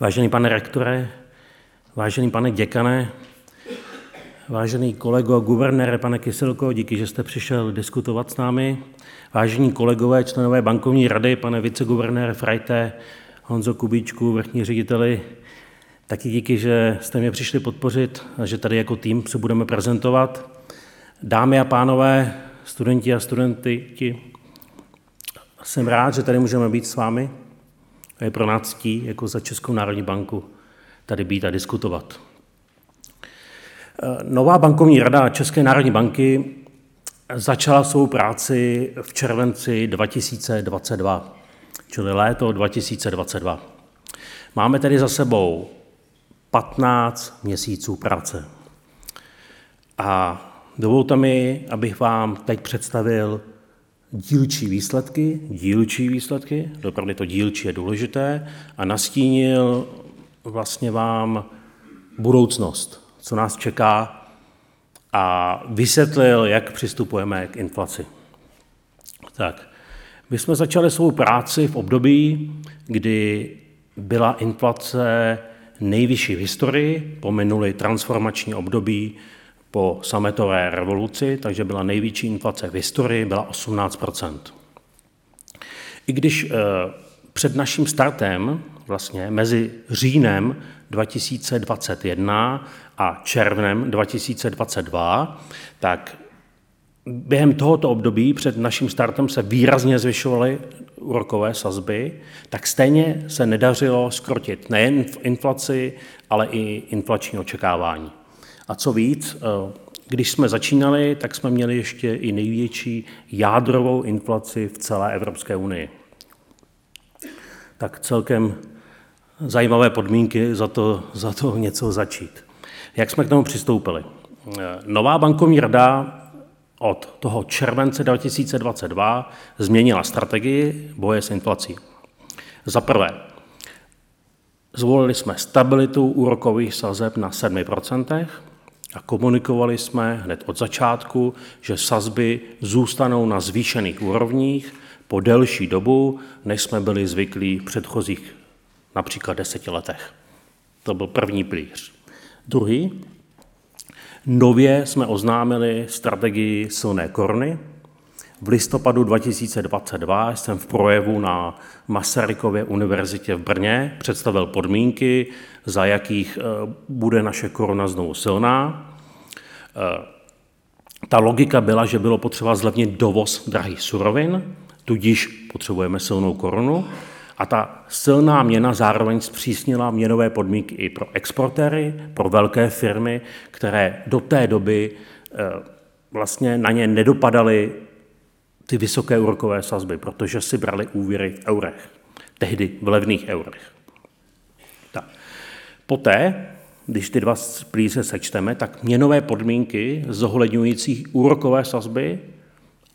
Vážený pane rektore, vážený pane děkane, vážený kolego guvernére, pane Kyselko, díky, že jste přišel diskutovat s námi. Vážení kolegové, členové bankovní rady, pane viceguvernére Frajte, Honzo Kubíčku, vrchní řediteli, taky díky, že jste mě přišli podpořit a že tady jako tým se budeme prezentovat. Dámy a pánové, studenti a studenti, jsem rád, že tady můžeme být s vámi. A je pro nás ctí, jako za Českou národní banku, tady být a diskutovat. Nová bankovní rada České národní banky začala svou práci v červenci 2022, čili léto 2022. Máme tedy za sebou 15 měsíců práce. A dovolte mi, abych vám teď představil dílčí výsledky, dílčí výsledky, opravdu to dílčí je důležité, a nastínil vlastně vám budoucnost, co nás čeká a vysvětlil, jak přistupujeme k inflaci. Tak, my jsme začali svou práci v období, kdy byla inflace nejvyšší v historii, pominuli transformační období po sametové revoluci, takže byla největší inflace v historii, byla 18% I když eh, před naším startem, vlastně mezi říjnem 2021 a červnem 2022, tak během tohoto období před naším startem se výrazně zvyšovaly úrokové sazby, tak stejně se nedařilo skrotit nejen inflaci, ale i inflační očekávání. A co víc, eh, když jsme začínali, tak jsme měli ještě i největší jádrovou inflaci v celé Evropské unii. Tak celkem zajímavé podmínky za to, za to něco začít. Jak jsme k tomu přistoupili? Eh, nová bankovní rada od toho července 2022 změnila strategii boje s inflací. Za prvé, zvolili jsme stabilitu úrokových sazeb na 7%, a komunikovali jsme hned od začátku, že sazby zůstanou na zvýšených úrovních po delší dobu, než jsme byli zvyklí v předchozích například deseti letech. To byl první pilíř. Druhý, nově jsme oznámili strategii silné koruny. V listopadu 2022 jsem v projevu na Masarykově univerzitě v Brně představil podmínky, za jakých eh, bude naše koruna znovu silná. Eh, ta logika byla, že bylo potřeba zlevnit dovoz drahých surovin, tudíž potřebujeme silnou korunu. A ta silná měna zároveň zpřísnila měnové podmínky i pro exportéry, pro velké firmy, které do té doby eh, vlastně na ně nedopadaly ty vysoké úrokové sazby, protože si brali úvěry v eurech, tehdy v levných eurech. Tak. Poté, když ty dva plíře sečteme, tak měnové podmínky zohledňující úrokové sazby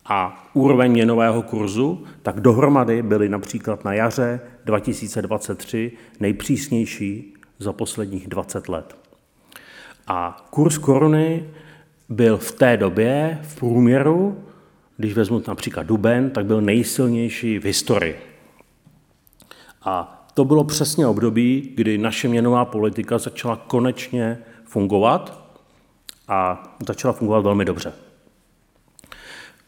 a úroveň měnového kurzu, tak dohromady byly například na jaře 2023 nejpřísnější za posledních 20 let. A kurz koruny byl v té době v průměru když vezmu například duben, tak byl nejsilnější v historii. A to bylo přesně období, kdy naše měnová politika začala konečně fungovat a začala fungovat velmi dobře.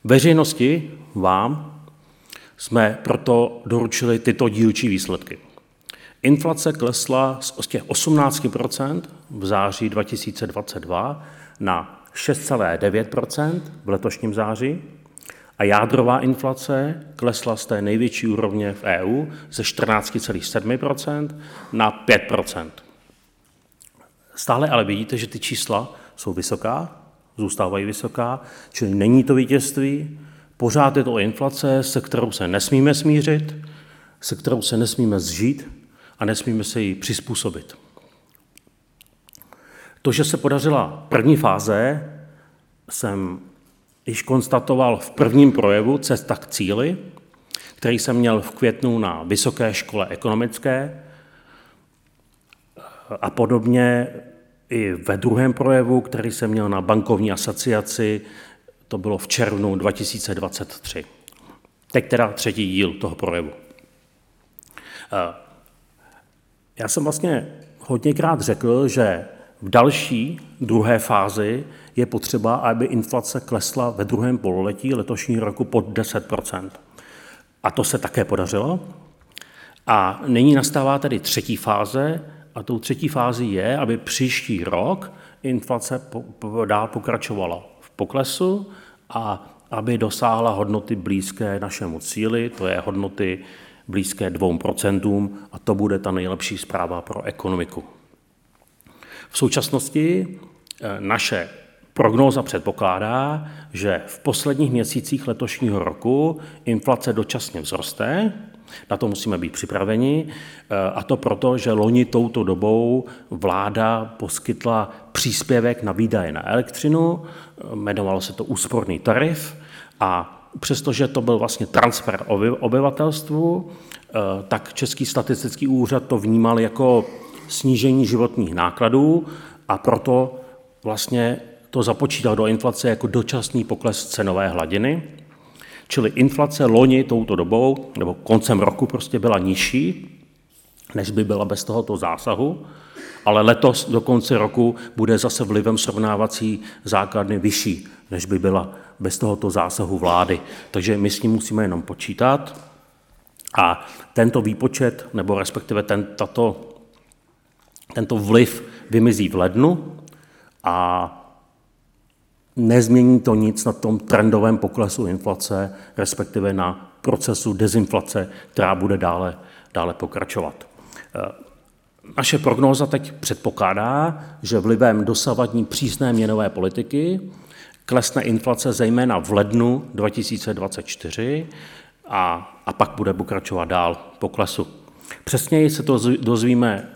Veřejnosti, vám, jsme proto doručili tyto dílčí výsledky. Inflace klesla z těch 18% v září 2022 na 6,9% v letošním září a jádrová inflace klesla z té největší úrovně v EU ze 14,7% na 5% Stále ale vidíte, že ty čísla jsou vysoká, zůstávají vysoká, čili není to vítězství, pořád je to inflace, se kterou se nesmíme smířit, se kterou se nesmíme zžít a nesmíme se jí přizpůsobit. To, že se podařila první fáze, jsem již konstatoval v prvním projevu Cesta k cíli, který jsem měl v květnu na Vysoké škole ekonomické a podobně i ve druhém projevu, který jsem měl na bankovní asociaci, to bylo v červnu 2023. Teď teda třetí díl toho projevu. Já jsem vlastně hodněkrát řekl, že v další, druhé fázi je potřeba, aby inflace klesla ve druhém pololetí letošního roku pod 10% A to se také podařilo. A nyní nastává tedy třetí fáze, a tou třetí fází je, aby příští rok inflace dál pokračovala v poklesu a aby dosáhla hodnoty blízké našemu cíli, to je hodnoty blízké 2% a to bude ta nejlepší zpráva pro ekonomiku. V současnosti eh, naše prognóza předpokládá, že v posledních měsících letošního roku inflace dočasně vzroste, na to musíme být připraveni, eh, a to proto, že loni touto dobou vláda poskytla příspěvek na výdaje na elektřinu, eh, jmenovalo se to úsporný tarif, a přestože to byl vlastně transfer obyvatelstvu, tak Český statistický úřad to vnímal jako snížení životních nákladů. A proto vlastně to započítal do inflace jako dočasný pokles cenové hladiny. Čili inflace loni touto dobou, nebo koncem roku prostě byla nižší, než by byla bez tohoto zásahu, ale letos do konce roku bude zase vlivem srovnávací základny vyšší, než by byla bez tohoto zásahu vlády. Takže my s tím musíme jenom počítat. A tento výpočet, nebo respektive ten, tato tento vliv vymizí v lednu a nezmění to nic na tom trendovém poklesu inflace, respektive na procesu dezinflace, která bude dále, dále pokračovat. Eh, naše prognóza teď předpokládá, že vlivem dosavadní přísné měnové politiky klesne inflace zejména v lednu 2024 a, a pak bude pokračovat dál poklesu. Přesněji se to dozvíme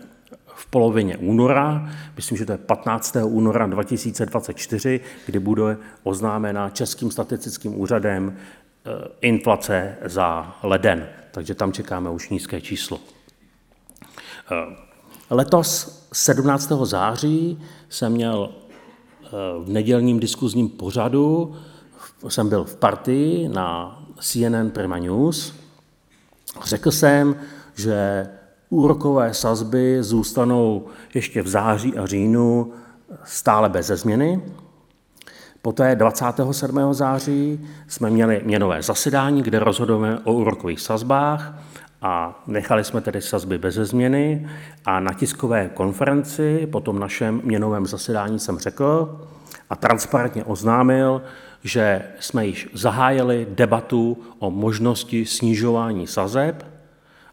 polovině února, myslím, že to je 15. února 2024, kdy bude oznámena Českým statistickým úřadem eh, inflace za leden. Takže tam čekáme už nízké číslo. Eh, letos 17. září jsem měl eh, v nedělním diskuzním pořadu, jsem byl v partii na CNN Prima News. Řekl jsem, že Úrokové sazby zůstanou ještě v září a říjnu stále bez změny. Poté 27. září jsme měli měnové zasedání, kde rozhodujeme o úrokových sazbách a nechali jsme tedy sazby bez změny a na tiskové konferenci po tom našem měnovém zasedání jsem řekl a transparentně oznámil, že jsme již zahájili debatu o možnosti snižování sazeb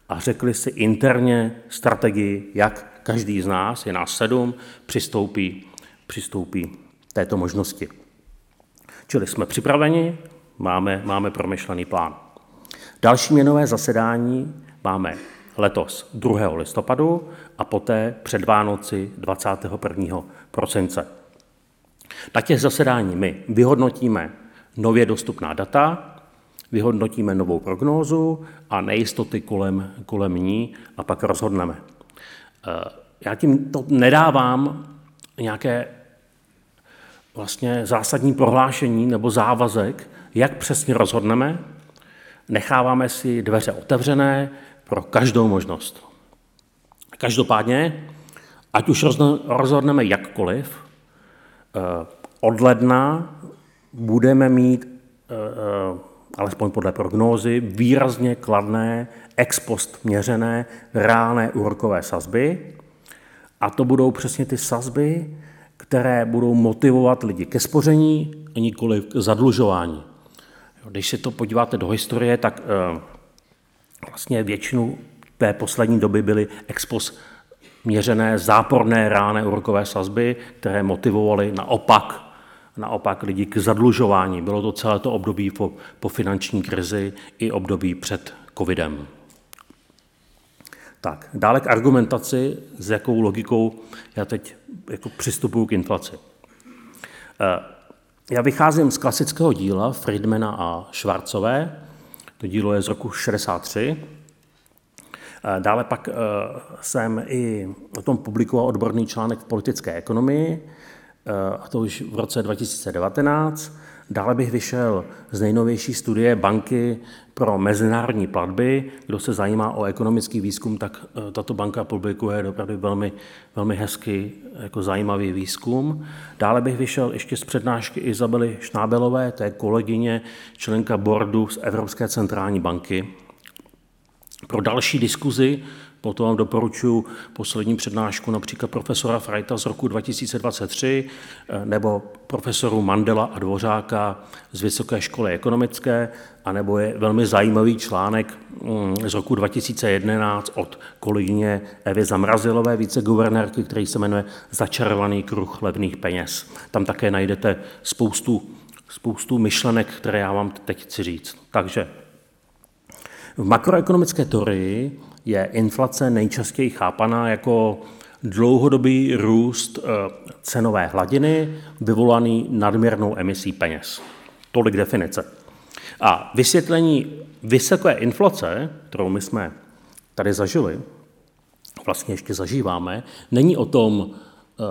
a řekli si interně strategii, jak každý z nás, je nás sedm, přistoupí, přistoupí této možnosti. Čili jsme připraveni, máme, máme promyšlený plán. Další měnové zasedání máme letos 2. listopadu a poté před Vánoci 21. prosince. Na těch zasedání my vyhodnotíme nově dostupná data, vyhodnotíme novou prognózu a nejistoty kolem, kolem ní a pak rozhodneme. Eh, já tím to nedávám nějaké vlastně zásadní prohlášení nebo závazek, jak přesně rozhodneme, necháváme si dveře otevřené pro každou možnost. Každopádně, ať už rozhodneme jakkoliv, eh, od ledna budeme mít eh, alespoň podle prognózy, výrazně kladné, ex post měřené reálné úrokové sazby. A to budou přesně ty sazby, které budou motivovat lidi ke spoření a nikoli k zadlužování. Když se to podíváte do historie, tak eh, vlastně většinu té poslední doby byly ex post měřené záporné reálné úrokové sazby, které motivovaly naopak naopak lidi k zadlužování. Bylo to celé to období po, po finanční krizi i období před covidem. Tak, dále k argumentaci, s jakou logikou já teď jako přistupuji k inflaci. Eh, já vycházím z klasického díla Friedmana a Schwarzové, to dílo je z roku 63. Eh, dále pak eh, jsem i o tom publikoval odborný článek v politické ekonomii, a to už v roce 2019. Dále bych vyšel z nejnovější studie Banky pro mezinárodní platby. Kdo se zajímá o ekonomický výzkum, tak eh, tato banka publikuje opravdu velmi, velmi hezky jako zajímavý výzkum. Dále bych vyšel ještě z přednášky Izabely Šnábelové, to je kolegyně, členka boardu z Evropské centrální banky. Pro další diskuzi Potom vám doporučuji poslední přednášku například profesora Freita z roku 2023 eh, nebo profesoru Mandela a Dvořáka z Vysoké školy ekonomické, anebo je velmi zajímavý článek mm, z roku 2011 od kolegyně Evy Zamrazilové, viceguvernérky, který se jmenuje Začarovaný kruh levných peněz. Tam také najdete spoustu, spoustu myšlenek, které já vám teď chci říct. Takže v makroekonomické teorii je inflace nejčastěji chápaná jako dlouhodobý růst eh, cenové hladiny vyvolaný nadměrnou emisí peněz. Tolik definice. A vysvětlení vysoké inflace, kterou my jsme tady zažili, vlastně ještě zažíváme, není o tom, eh,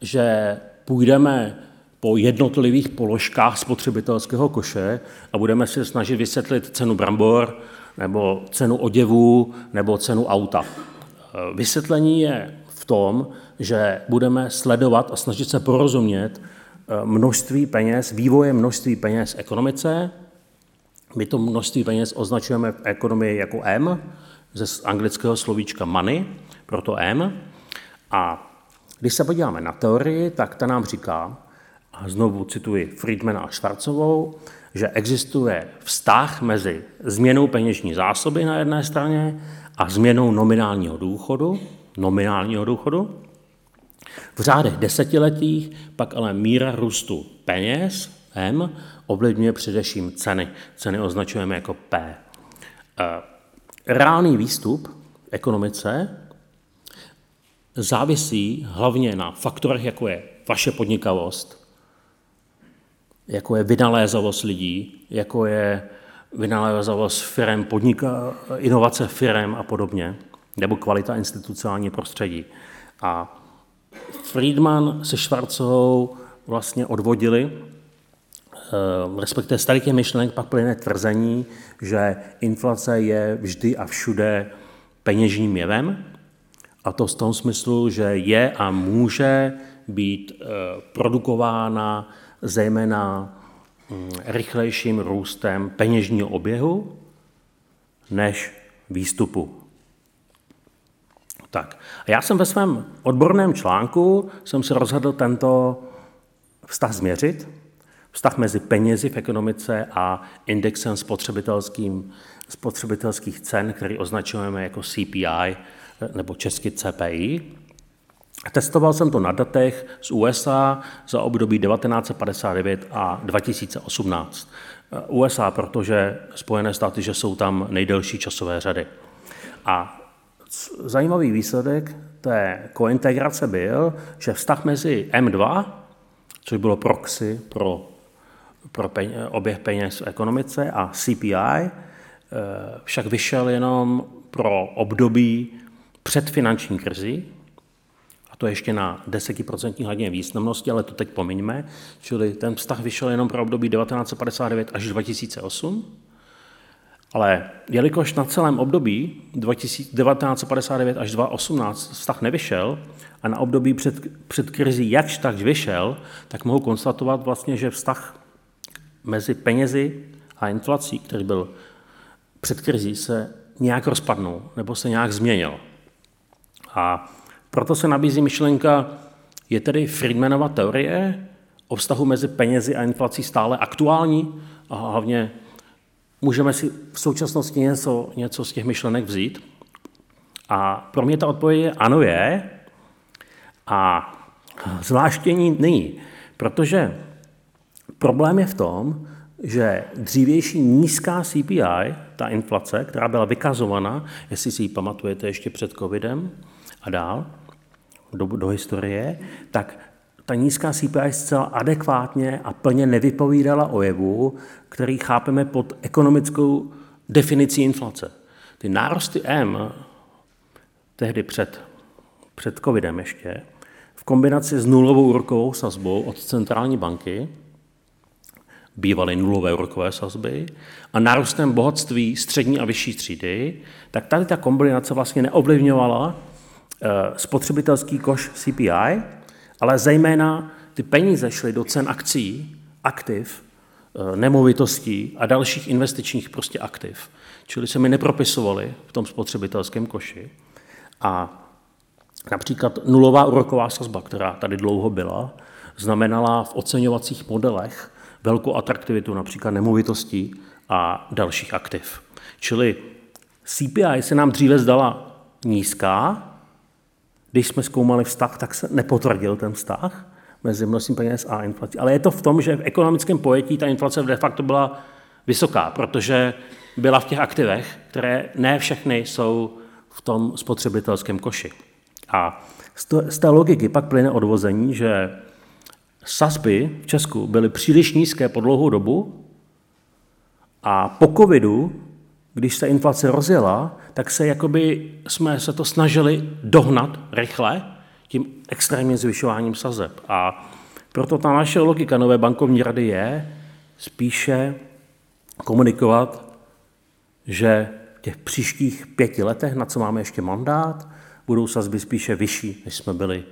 že půjdeme po jednotlivých položkách spotřebitelského koše a budeme se snažit vysvětlit cenu brambor, nebo cenu oděvu, nebo cenu auta. Vysvětlení je v tom, že budeme sledovat a snažit se porozumět eh, množství peněz, vývoje množství peněz v ekonomice. My to množství peněz označujeme v ekonomii jako M, ze anglického slovíčka money, proto M. A když se podíváme na teorii, tak ta nám říká, a znovu cituji Friedmana a Schwarzovou, že existuje vztah mezi změnou peněžní zásoby na jedné straně a změnou nominálního důchodu, nominálního důchodu. V řádech desetiletích pak ale míra růstu peněz, M, ovlivňuje především ceny. Ceny označujeme jako P. Eh, reálný výstup v ekonomice závisí hlavně na faktorech, jako je vaše podnikavost, jako je vynalézavost lidí, jako je vynalézavost firm, podnika, inovace firm a podobně, nebo kvalita institucionální prostředí. A Friedman se Schwarzovou vlastně odvodili, eh, respektive z těch myšlenek pak plyne tvrzení, že inflace je vždy a všude peněžním jevem, a to v tom smyslu, že je a může být eh, produkována zejména mm, rychlejším růstem peněžního oběhu než výstupu. Tak. A já jsem ve svém odborném článku jsem se rozhodl tento vztah změřit, vztah mezi penězi v ekonomice a indexem spotřebitelským, spotřebitelských cen, který označujeme jako CPI nebo česky CPI. Testoval jsem to na datech z USA za období 1959 a 2018. USA, protože Spojené státy, že jsou tam nejdelší časové řady. A zajímavý výsledek té kointegrace byl, že vztah mezi M2, což bylo proxy pro, pro peně, oběh peněz v ekonomice, a CPI, eh, však vyšel jenom pro období před finanční krizi, a to ještě na 10% hladině významnosti, ale to teď pomiňme, čili ten vztah vyšel jenom pro období 1959 až 2008, ale jelikož na celém období 1959 až 2018 vztah nevyšel a na období před, před krizí jakž tak vyšel, tak mohu konstatovat vlastně, že vztah mezi penězi a inflací, který byl před krizí, se nějak rozpadnul nebo se nějak změnil. A proto se nabízí myšlenka, je tedy Friedmanova teorie o vztahu mezi penězi a inflací stále aktuální a hlavně můžeme si v současnosti něco, něco z těch myšlenek vzít? A pro mě ta odpověď je ano je a zvláštění není, protože problém je v tom, že dřívější nízká CPI, ta inflace, která byla vykazovaná, jestli si ji pamatujete ještě před covidem a dál, do, do historie, tak ta nízká CPI zcela adekvátně a plně nevypovídala o jevu, který chápeme pod ekonomickou definicí inflace. Ty nárosty M, tehdy před, před covidem ještě, v kombinaci s nulovou úrokovou sazbou od centrální banky, bývaly nulové úrokové sazby a nárůstem bohatství střední a vyšší třídy, tak tady ta kombinace vlastně neovlivňovala spotřebitelský koš CPI, ale zejména ty peníze šly do cen akcí, aktiv, eh, nemovitostí a dalších investičních prostě aktiv. Čili se mi nepropisovali v tom spotřebitelském koši. A například nulová úroková sazba, která tady dlouho byla, znamenala v oceňovacích modelech velkou atraktivitu například nemovitostí a dalších aktiv. Čili CPI se nám dříve zdala nízká, když jsme zkoumali vztah, tak se nepotvrdil ten vztah mezi množstvím peněz a inflací. Ale je to v tom, že v ekonomickém pojetí ta inflace de facto byla vysoká, protože byla v těch aktivech, které ne všechny jsou v tom spotřebitelském koši. A z té logiky pak plyne odvození, že sazby v Česku byly příliš nízké po dlouhou dobu a po covidu, když se inflace rozjela, tak se jakoby jsme se to snažili dohnat rychle tím extrémním zvyšováním sazeb. A proto ta naše logika nové bankovní rady je spíše komunikovat, že v těch příštích pěti letech, na co máme ještě mandát, budou sazby spíše vyšší, než jsme byli,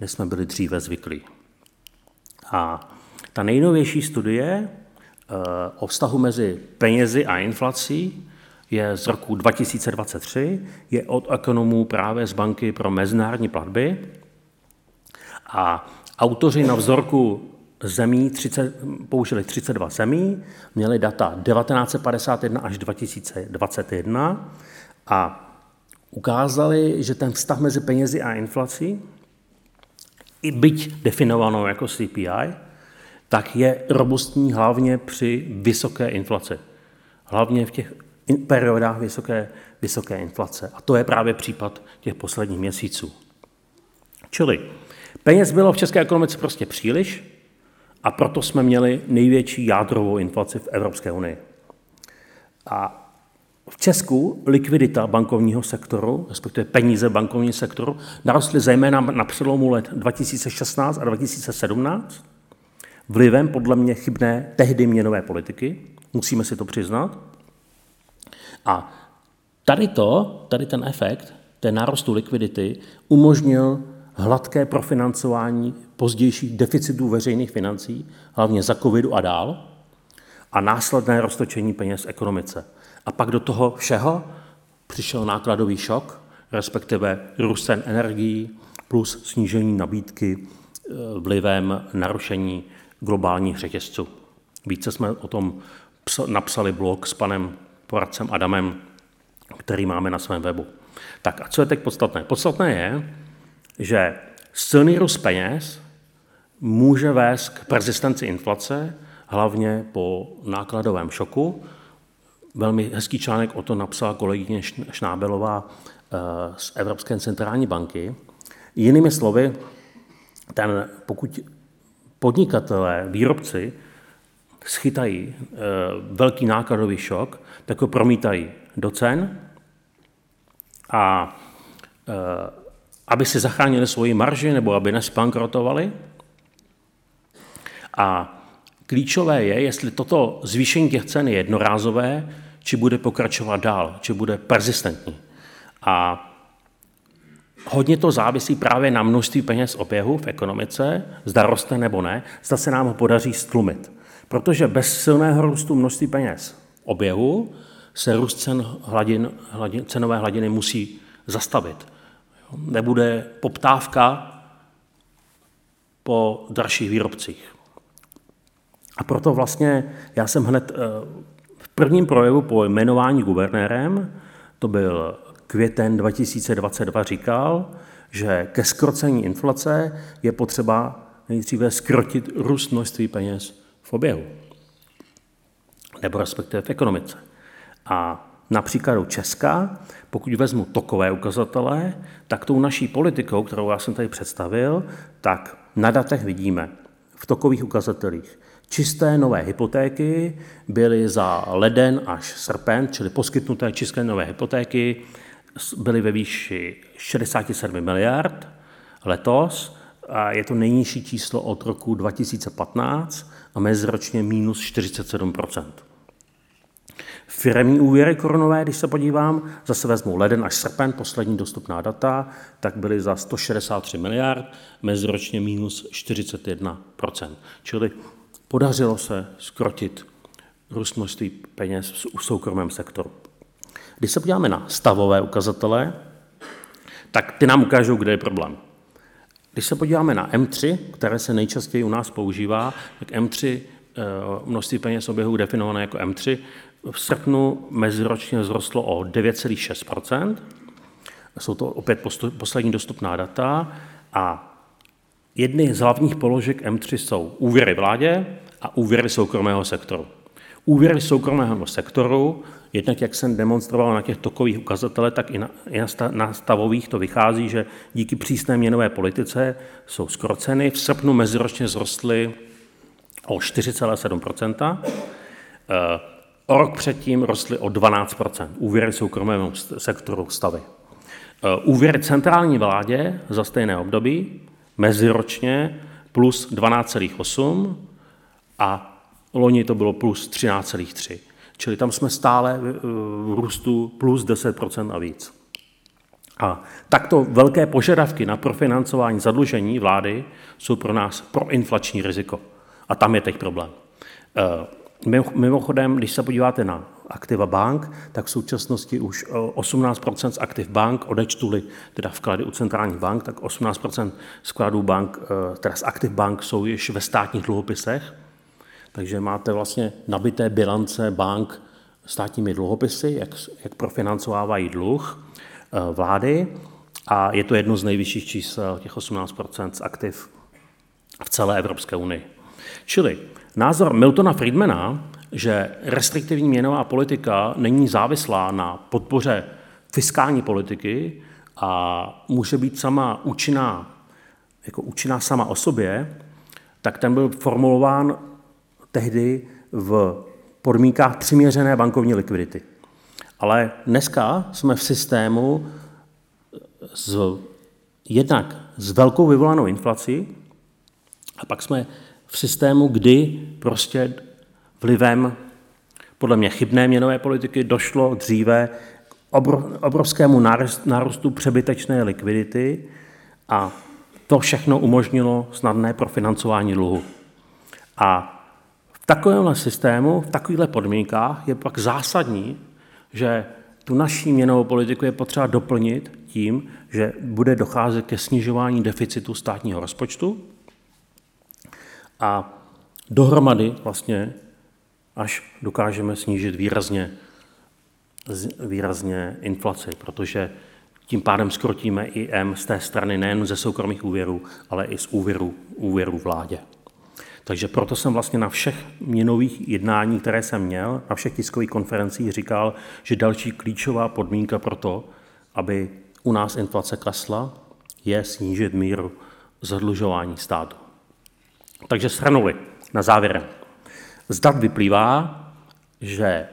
než jsme byli dříve zvyklí. A ta nejnovější studie eh, o vztahu mezi penězi a inflací je z roku 2023, je od ekonomů právě z Banky pro mezinárodní platby a autoři na vzorku zemí 30, použili 32 zemí, měli data 1951 až 2021 a ukázali, že ten vztah mezi penězi a inflací i byť definovanou jako CPI, tak je robustní hlavně při vysoké inflaci. Hlavně v těch periodách vysoké, vysoké inflace. A to je právě případ těch posledních měsíců. Čili peněz bylo v české ekonomice prostě příliš a proto jsme měli největší jádrovou inflaci v Evropské unii. A v Česku likvidita bankovního sektoru, respektive peníze bankovního sektoru, narostly zejména na přelomu let 2016 a 2017 vlivem podle mě chybné tehdy měnové politiky, musíme si to přiznat. A tady to, tady ten efekt, ten nárostu likvidity, umožnil hladké profinancování pozdějších deficitů veřejných financí, hlavně za covidu a dál, a následné roztočení peněz v ekonomice. A pak do toho všeho přišel nákladový šok, respektive růst cen energií plus snížení nabídky e, vlivem narušení globálních řetězců. Více jsme o tom napsali blog s panem poradcem Adamem, který máme na svém webu. Tak a co je teď podstatné? Podstatné je, že silný růst peněz může vést k persistenci inflace, hlavně po nákladovém šoku, Velmi hezký článek o to napsala kolegyně Šnábelová eh, z Evropské centrální banky. Jinými slovy, ten, pokud podnikatelé, výrobci schytají eh, velký nákladový šok, tak ho promítají do cen a eh, aby si zachránili svoji marži nebo aby nespankrotovali. A klíčové je, jestli toto zvýšení těch cen je jednorázové, či bude pokračovat dál, či bude persistentní. A hodně to závisí právě na množství peněz oběhu v ekonomice, zda roste nebo ne, zda se nám ho podaří stlumit. Protože bez silného růstu množství peněz oběhu se růst cen hladin, hladin, cenové hladiny musí zastavit. Nebude poptávka po dalších výrobcích. A proto vlastně já jsem hned eh, prvním projevu po jmenování guvernérem, to byl květen 2022, říkal, že ke skrocení inflace je potřeba nejdříve skrotit růst množství peněz oběhu, nebo respektive v ekonomice. A na příkladu Česka, pokud vezmu tokové ukazatele, tak tou naší politikou, kterou já jsem tady představil, tak na datech vidíme v tokových ukazatelích Čisté nové hypotéky byly za leden až srpen, čili poskytnuté čisté nové hypotéky, byly ve výši 67 miliard letos je to nejnižší číslo od roku 2015 a meziročně minus 47% Firemní úvěry korunové, když se podívám, zase vezmu leden až srpen, poslední dostupná data, tak byly za 163 miliard, meziročně minus 41% Čili podařilo se skrotit růst množství peněz v soukromém sektoru. Když se podíváme na stavové ukazatele, tak ty nám ukážou, kde je problém. Když se podíváme na M3, které se nejčastěji u nás používá, tak M3 eh, množství peněz oběhu definované jako M3 v srpnu meziročně zrostlo o 9,6% Jsou to opět poslední dostupná data a jedny z hlavních položek M3 jsou úvěry vládě a úvěry soukromého sektoru. Úvěry soukromého sektoru, jednak jak jsem demonstroval na těch tokových ukazatelech, tak i na, i na stavových to vychází, že díky přísné měnové politice jsou skroceny. V srpnu meziročně zrostly o 4,7% O rok předtím rostly o 12% úvěry soukromému sektoru stavy. E, úvěry centrální vládě za stejné období meziročně plus 12,8 a loni to bylo plus 13,3. Čili tam jsme stále v růstu plus 10% a víc. A takto velké požadavky na profinancování zadlužení vlády jsou pro nás proinflační riziko. A tam je teď problém. E, Mimochodem, když se podíváte na aktiva bank, tak v současnosti už 18% z aktiv bank, odečtuli teda vklady u centrálních bank, tak 18% skladů bank, eh, teda z aktiv bank jsou již ve státních dluhopisech, takže máte vlastně nabité bilance bank státními dluhopisy, jak, jak profinancovávají dluh eh, vlády a je to jedno z nejvyšších čísel, těch 18 z aktiv v celé Evropské unii. Čili Názor Miltona Friedmana, že restriktivní měnová politika není závislá na podpoře fiskální politiky a může být sama účinná, jako účinná sama o sobě, tak ten byl formulován tehdy v podmínkách přiměřené bankovní likvidity. Ale dneska jsme v systému s, jednak s velkou vyvolanou inflací a pak jsme v systému, kdy prostě vlivem podle mě chybné měnové politiky došlo dříve k obrovskému nárůstu přebytečné likvidity a to všechno umožnilo snadné profinancování dluhu. A v takovémhle systému, v takovýchhle podmínkách je pak zásadní, že tu naší měnovou politiku je potřeba doplnit tím, že bude docházet ke snižování deficitu státního rozpočtu, a dohromady vlastně až dokážeme snížit výrazně, výrazně inflaci, protože tím pádem skrotíme i M z té strany nejen ze soukromých úvěrů, ale i z úvěrů, úvěrů vládě. Takže proto jsem vlastně na všech měnových jednání, které jsem měl, na všech tiskových konferencích říkal, že další klíčová podmínka pro to, aby u nás inflace klesla, je snížit míru zadlužování státu. Takže shrnuli na závěr. Z dat vyplývá, že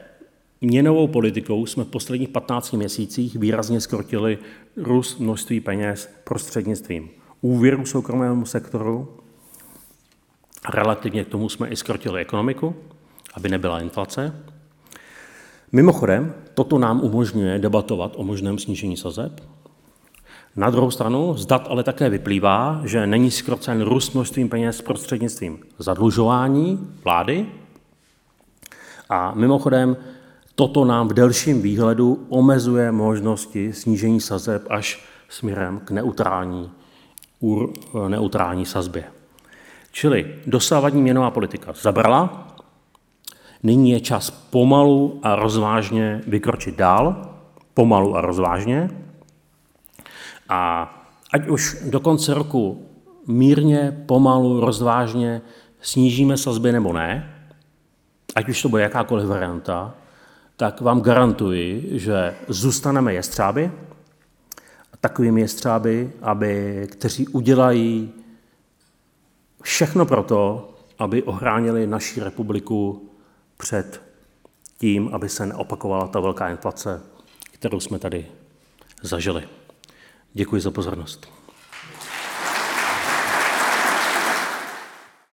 měnovou politikou jsme v posledních 15 měsících výrazně skrotili růst množství peněz prostřednictvím úvěru soukromému sektoru. Relativně k tomu jsme i skrotili ekonomiku, aby nebyla inflace. Mimochodem, toto nám umožňuje debatovat o možném snížení sazeb, na druhou stranu z dat ale také vyplývá, že není skrocen růst množstvím peněz prostřednictvím zadlužování vlády. A mimochodem, toto nám v delším výhledu omezuje možnosti snížení sazeb až směrem k neutrální, neutrální sazbě. Čili dosávadní měnová politika zabrala, nyní je čas pomalu a rozvážně vykročit dál, pomalu a rozvážně, a ať už do konce roku mírně, pomalu, rozvážně snížíme sazby nebo ne, ať už to bude jakákoliv varianta, tak vám garantuji, že zůstaneme jestřáby, takovými jestřáby, aby, kteří udělají všechno pro to, aby ochránili naši republiku před tím, aby se neopakovala ta velká inflace, kterou jsme tady zažili. Děkuji za pozornost.